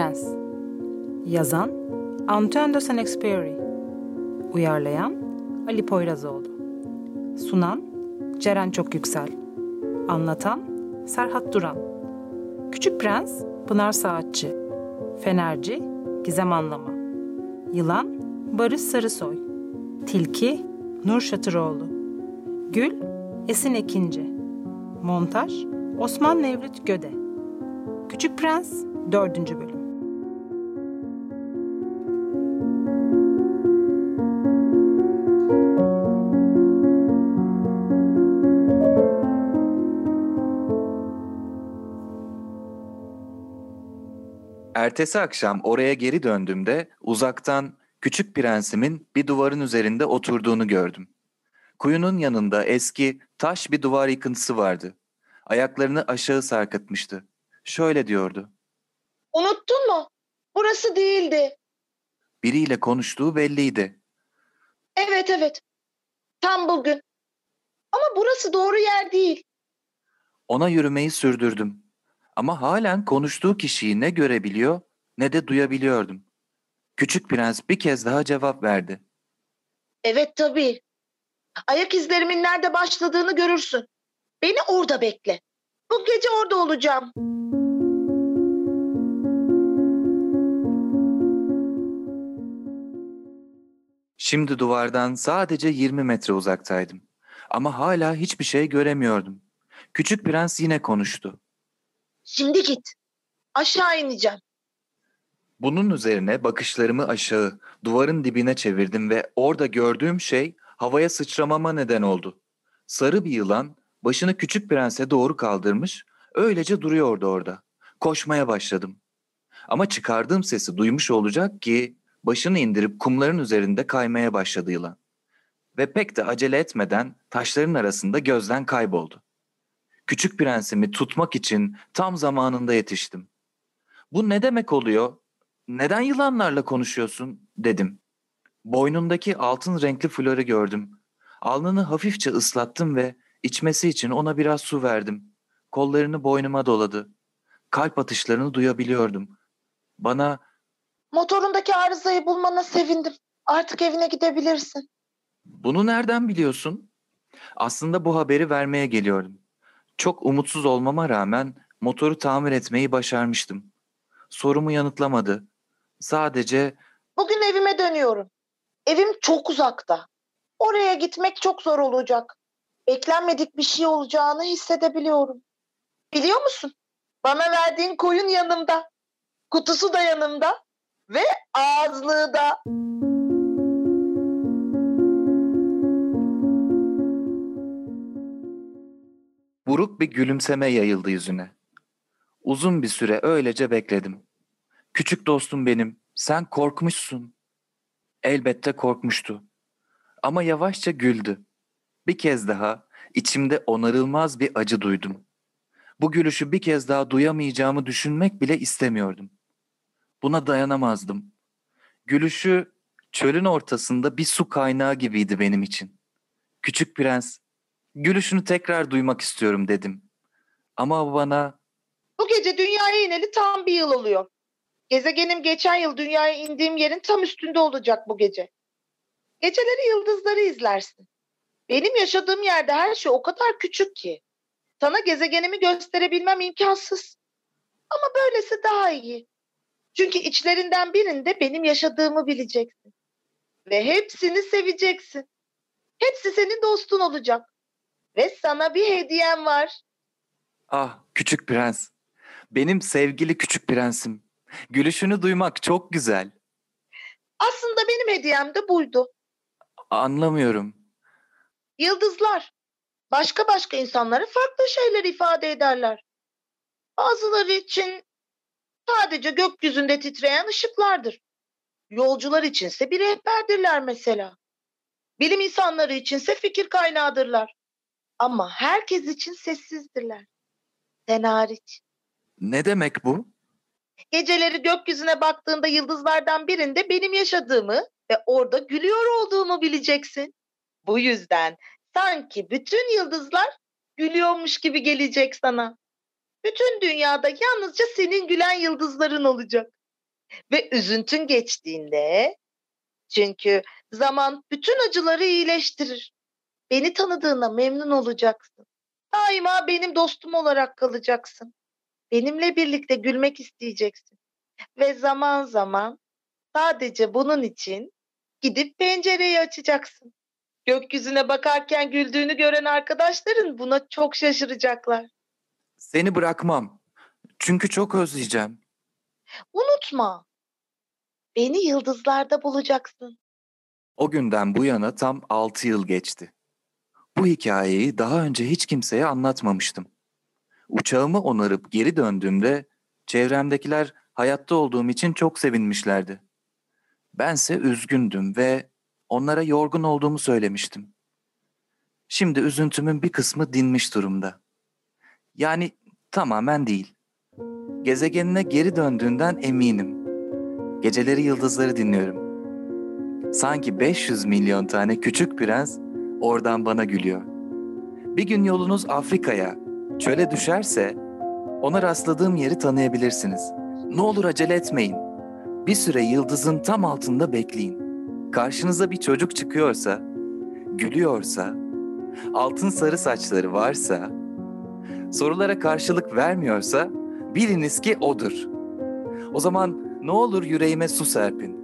Prens. Yazan Antoine de Saint-Exupéry. Uyarlayan Ali Poyrazoğlu. Sunan Ceren Çok Yüksel Anlatan Serhat Duran. Küçük Prens Pınar Saatçi Fenerci Gizem Anlama. Yılan Barış Sarısoy. Tilki Nur Şatıroğlu. Gül Esin Ekinci. Montaj Osman Nevlüt Göde. Küçük Prens 4. Bölüm Ertesi akşam oraya geri döndüğümde uzaktan küçük prensimin bir duvarın üzerinde oturduğunu gördüm. Kuyunun yanında eski taş bir duvar yıkıntısı vardı. Ayaklarını aşağı sarkıtmıştı. Şöyle diyordu. Unuttun mu? Burası değildi. Biriyle konuştuğu belliydi. Evet evet. Tam bugün. Ama burası doğru yer değil. Ona yürümeyi sürdürdüm. Ama halen konuştuğu kişiyi ne görebiliyor ne de duyabiliyordum. Küçük prens bir kez daha cevap verdi. Evet tabii. Ayak izlerimin nerede başladığını görürsün. Beni orada bekle. Bu gece orada olacağım. Şimdi duvardan sadece 20 metre uzaktaydım. Ama hala hiçbir şey göremiyordum. Küçük prens yine konuştu. Şimdi git. Aşağı ineceğim. Bunun üzerine bakışlarımı aşağı, duvarın dibine çevirdim ve orada gördüğüm şey havaya sıçramama neden oldu. Sarı bir yılan başını küçük prense doğru kaldırmış, öylece duruyordu orada. Koşmaya başladım. Ama çıkardığım sesi duymuş olacak ki başını indirip kumların üzerinde kaymaya başladı yılan. Ve pek de acele etmeden taşların arasında gözden kayboldu. Küçük prensimi tutmak için tam zamanında yetiştim. Bu ne demek oluyor? Neden yılanlarla konuşuyorsun? dedim. Boynundaki altın renkli flörü gördüm. Alnını hafifçe ıslattım ve içmesi için ona biraz su verdim. Kollarını boynuma doladı. Kalp atışlarını duyabiliyordum. Bana Motorundaki arızayı bulmana sevindim. Artık evine gidebilirsin. bunu nereden biliyorsun? Aslında bu haberi vermeye geliyordum. Çok umutsuz olmama rağmen motoru tamir etmeyi başarmıştım. Sorumu yanıtlamadı. Sadece Bugün evime dönüyorum. Evim çok uzakta. Oraya gitmek çok zor olacak. Beklenmedik bir şey olacağını hissedebiliyorum. Biliyor musun? Bana verdiğin koyun yanımda. Kutusu da yanımda. Ve ağızlığı da. Buruk bir gülümseme yayıldı yüzüne. Uzun bir süre öylece bekledim. Küçük dostum benim, sen korkmuşsun. Elbette korkmuştu. Ama yavaşça güldü. Bir kez daha içimde onarılmaz bir acı duydum. Bu gülüşü bir kez daha duyamayacağımı düşünmek bile istemiyordum. Buna dayanamazdım. Gülüşü çölün ortasında bir su kaynağı gibiydi benim için. Küçük prens, gülüşünü tekrar duymak istiyorum dedim. Ama bana Bu gece dünyaya ineli tam bir yıl oluyor. Gezegenim geçen yıl dünyaya indiğim yerin tam üstünde olacak bu gece. Geceleri yıldızları izlersin. Benim yaşadığım yerde her şey o kadar küçük ki. Sana gezegenimi gösterebilmem imkansız. Ama böylesi daha iyi. Çünkü içlerinden birinde benim yaşadığımı bileceksin. Ve hepsini seveceksin. Hepsi senin dostun olacak. Ve sana bir hediyem var. Ah küçük prens. Benim sevgili küçük prensim. Gülüşünü duymak çok güzel. Aslında benim hediyem de buydu. Anlamıyorum. Yıldızlar. Başka başka insanlara farklı şeyler ifade ederler. Bazıları için sadece gökyüzünde titreyen ışıklardır. Yolcular içinse bir rehberdirler mesela. Bilim insanları içinse fikir kaynağıdırlar. Ama herkes için sessizdirler. Sen hariç. Ne demek bu? Geceleri gökyüzüne baktığında yıldızlardan birinde benim yaşadığımı ve orada gülüyor olduğumu bileceksin. Bu yüzden sanki bütün yıldızlar gülüyormuş gibi gelecek sana. Bütün dünyada yalnızca senin gülen yıldızların olacak. Ve üzüntün geçtiğinde çünkü zaman bütün acıları iyileştirir. Beni tanıdığına memnun olacaksın. Daima benim dostum olarak kalacaksın. Benimle birlikte gülmek isteyeceksin. Ve zaman zaman sadece bunun için gidip pencereyi açacaksın. Gökyüzüne bakarken güldüğünü gören arkadaşların buna çok şaşıracaklar. Seni bırakmam. Çünkü çok özleyeceğim. Unutma. Beni yıldızlarda bulacaksın. O günden bu yana tam 6 yıl geçti. Bu hikayeyi daha önce hiç kimseye anlatmamıştım. Uçağımı onarıp geri döndüğümde çevremdekiler hayatta olduğum için çok sevinmişlerdi. Bense üzgündüm ve onlara yorgun olduğumu söylemiştim. Şimdi üzüntümün bir kısmı dinmiş durumda. Yani tamamen değil. Gezegenine geri döndüğünden eminim. Geceleri yıldızları dinliyorum. Sanki 500 milyon tane küçük prens oradan bana gülüyor. Bir gün yolunuz Afrika'ya, çöle düşerse ona rastladığım yeri tanıyabilirsiniz. Ne olur acele etmeyin. Bir süre yıldızın tam altında bekleyin. Karşınıza bir çocuk çıkıyorsa, gülüyorsa, altın sarı saçları varsa, sorulara karşılık vermiyorsa biliniz ki odur. O zaman ne olur yüreğime su serpin.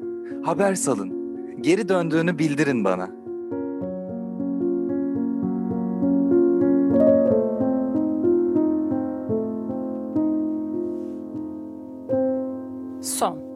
Haber salın. Geri döndüğünü bildirin bana. som.